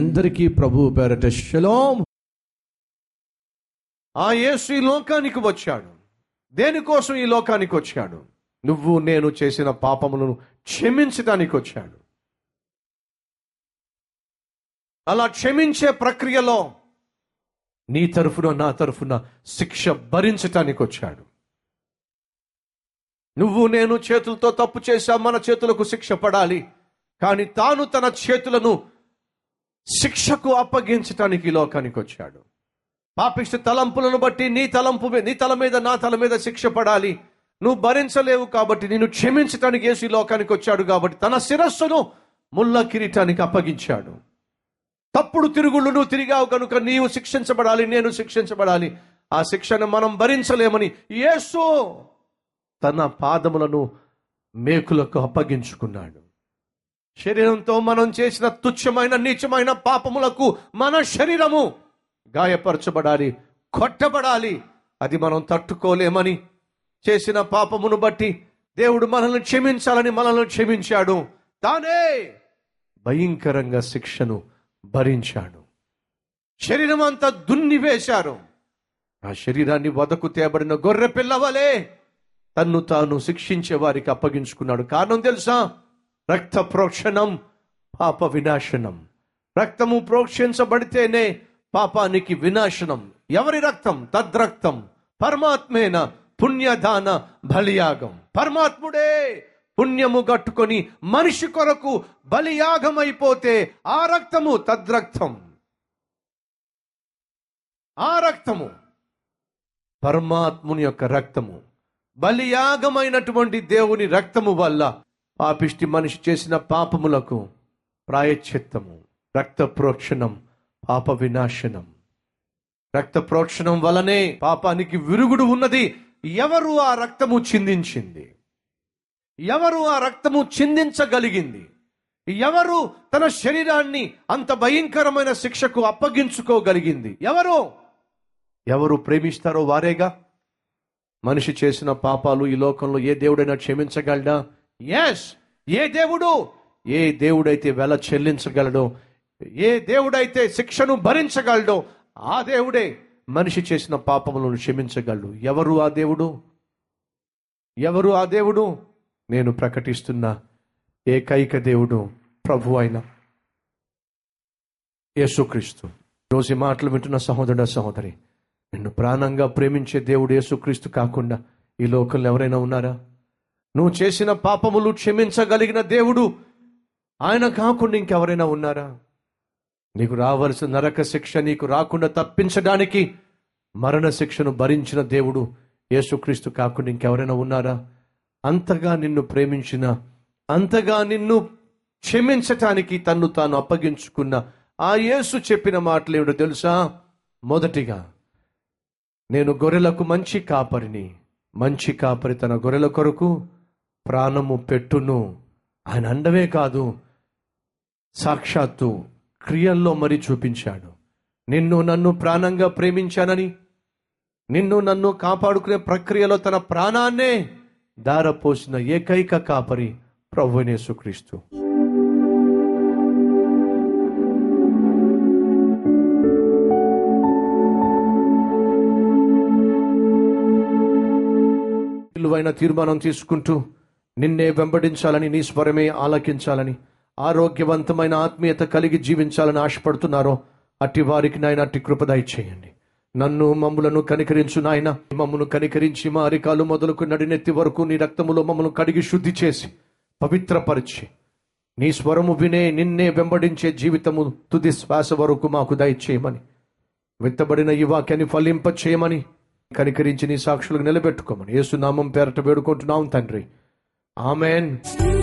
అందరికీ ప్రభు పేరట శలోం. ఆ యేసు ఈ లోకానికి వచ్చాడు. దేనికోసం ఈ లోకానికి వచ్చాడు? నువ్వు నేను చేసిన పాపములను క్షమించడానికి వచ్చాడు. అలా క్షమించే ప్రక్రియలో నీ తరఫున నా తరఫున శిక్ష భరించటానికి వచ్చాడు. నువ్వు నేను చేతులతో తప్పు చేశా మన చేతులకు శిక్ష పడాలి. కానీ తాను తన చేతులను శిక్షకు అప్పగించటానికి లోకానికి వచ్చాడు. పాపిష్ట తలంపులను బట్టి నీ తలంపు నీ తల మీద నా తల మీద శిక్ష పడాలి. నువ్వు భరించలేవు కాబట్టి నేను క్షమించటానికి యేసు ఈ లోకానికి వచ్చాడు కాబట్టి తన శిరస్సును ముళ్ళ కిరీటానికి అప్పగించాడు. తప్పుడు తిరుగుళ్ళు నువ్వు తిరిగావు కనుక నీవు శిక్షించబడాలి నేను శిక్షించబడాలి. ఆ శిక్షను మనం భరించలేమని యేసు తన పాదములను మేకులకు అప్పగించుకున్నాడు. శరీరంతో మనం చేసిన తుచ్చమైన నీచమైన పాపములకు మన శరీరము గాయపరచబడాలి కొట్టబడాలి. అది మనం తట్టుకోలేమని చేసిన పాపమును బట్టి దేవుడు మనల్ని క్షమించాలని మనల్ని క్షమించాడు. తానే భయంకరంగా శిక్షను భరించాడు. శరీరం అంతా దున్ని వేశారు. ఆ శరీరాన్ని వదకు తేబడిన గొర్రె పిల్లవలే తన్ను తాను శిక్షించే వారికి అప్పగించుకున్నాడు. కారణం తెలుసా? రక్త ప్రోక్షణం పాప వినాశనం. రక్తము ప్రోక్షించబడితేనే పాపానికి వినాశనం. ఎవరి రక్తం? తద్రక్తం. పరమాత్మేన పుణ్యదాన బలియాగం. పరమాత్ముడే పుణ్యము గట్టుకొని మనిషి కొరకు బలియాగం అయిపోతే ఆ రక్తము తద్రక్తం. ఆ రక్తము పరమాత్ముని యొక్క రక్తము. బలియాగమైనటువంటి దేవుని రక్తము వల్ల పాపిష్టి మనిషి చేసిన పాపములకు ప్రాయశ్చిత్తము రక్త ప్రోక్షణం పాప వినాశనం రక్త ప్రోక్షణం వలనే పాపానికి విరుగుడు ఉన్నది. ఎవరు ఆ రక్తము చిందించింది? ఎవరు ఆ రక్తము చిందించగలిగింది? ఎవరు తన శరీరాన్ని అంత భయంకరమైన శిక్షకు అప్పగించుకోగలిగింది? ఎవరు? ఎవరు ప్రేమిస్తారో వారేగా? మనిషి చేసిన పాపాలు ఈ లోకంలో ఏ దేవుడైనా క్షమించగలడా? ఎస్ ఏ దేవుడు? ఏ దేవుడైతే వెల చెల్లించగలడో ఏ దేవుడైతే శిక్షను భరించగలడో ఆ దేవుడే మనిషి చేసిన పాపములను క్షమించగలడు. ఎవరు ఆ దేవుడు? ఎవరు ఆ దేవుడు? నేను ప్రకటిస్తున్న ఏకైక దేవుడు ప్రభు అయిన యేసుక్రీస్తు. రోజు మాటలు వింటున్న సహోదరుడ సహోదరి నిన్ను ప్రాణంగా ప్రేమించే దేవుడు యేసుక్రీస్తు కాకుండా ఈ లోకంలో ఎవరైనా ఉన్నారా? నువ్వు చేసిన పాపములు క్షమించగలిగిన దేవుడు. ఆయన కాకుండా ఇంకెవరైనా ఉన్నారా? నీకు రావలసిన నరక శిక్ష నీకు రాకుండా తప్పించడానికి మరణ శిక్షను భరించిన దేవుడు యేసుక్రీస్తు కాకుండా ఇంకెవరైనా ఉన్నారా? అంతగా నిన్ను ప్రేమించిన అంతగా నిన్ను క్షమించటానికి తన్ను తాను అప్పగించుకున్న ఆ యేసు చెప్పిన మాటలు ఏమిటో తెలుసా? మొదటిగా నేను గొర్రెలకు మంచి కాపరిని మంచి కాపరి తన గొర్రెల కొరకు ప్రాణము పెట్టును. ఆయన అండమే కాదు సాక్షాత్తు క్రియల్లో మరి చూపించాడు. నిన్ను నన్ను ప్రాణంగా ప్రేమించానని నిన్ను నన్ను కాపాడుకునే ప్రక్రియలో తన ప్రాణాన్నే దారపోసిన ఏకైక కాపరి ప్రభునేసుక్రీస్తు విలువైన తీర్మానం తీసుకుంటూ నిన్నే వెంబడించాలని నీ స్వరమే ఆలకించాలని ఆరోగ్యవంతమైన ఆత్మీయత కలిగి జీవించాలని ఆశపడుతున్నారో అట్టి వారికి నాయన అట్టి కృపదాయి చేయండి నన్ను మమ్ములను కనికరించు నాయన. మమ్మను కనికరించి మా అరికాలు మొదలుకు నడినెత్తి వరకు నీ రక్తములో మమ్మను కడిగి శుద్ధి చేసి పవిత్రపరిచి. నీ స్వరము వినే నిన్నే వెంబడించే జీవితము తుది శ్వాస వరకు మాకు దయచేయమని. విత్తబడిన ఈ వాక్యాన్ని ఫలింప చేయమని కనికరించి నీ సాక్షులకు నిలబెట్టుకోమని. యేసునామం పేరట వేడుకుంటున్నాం తండ్రి. Amen.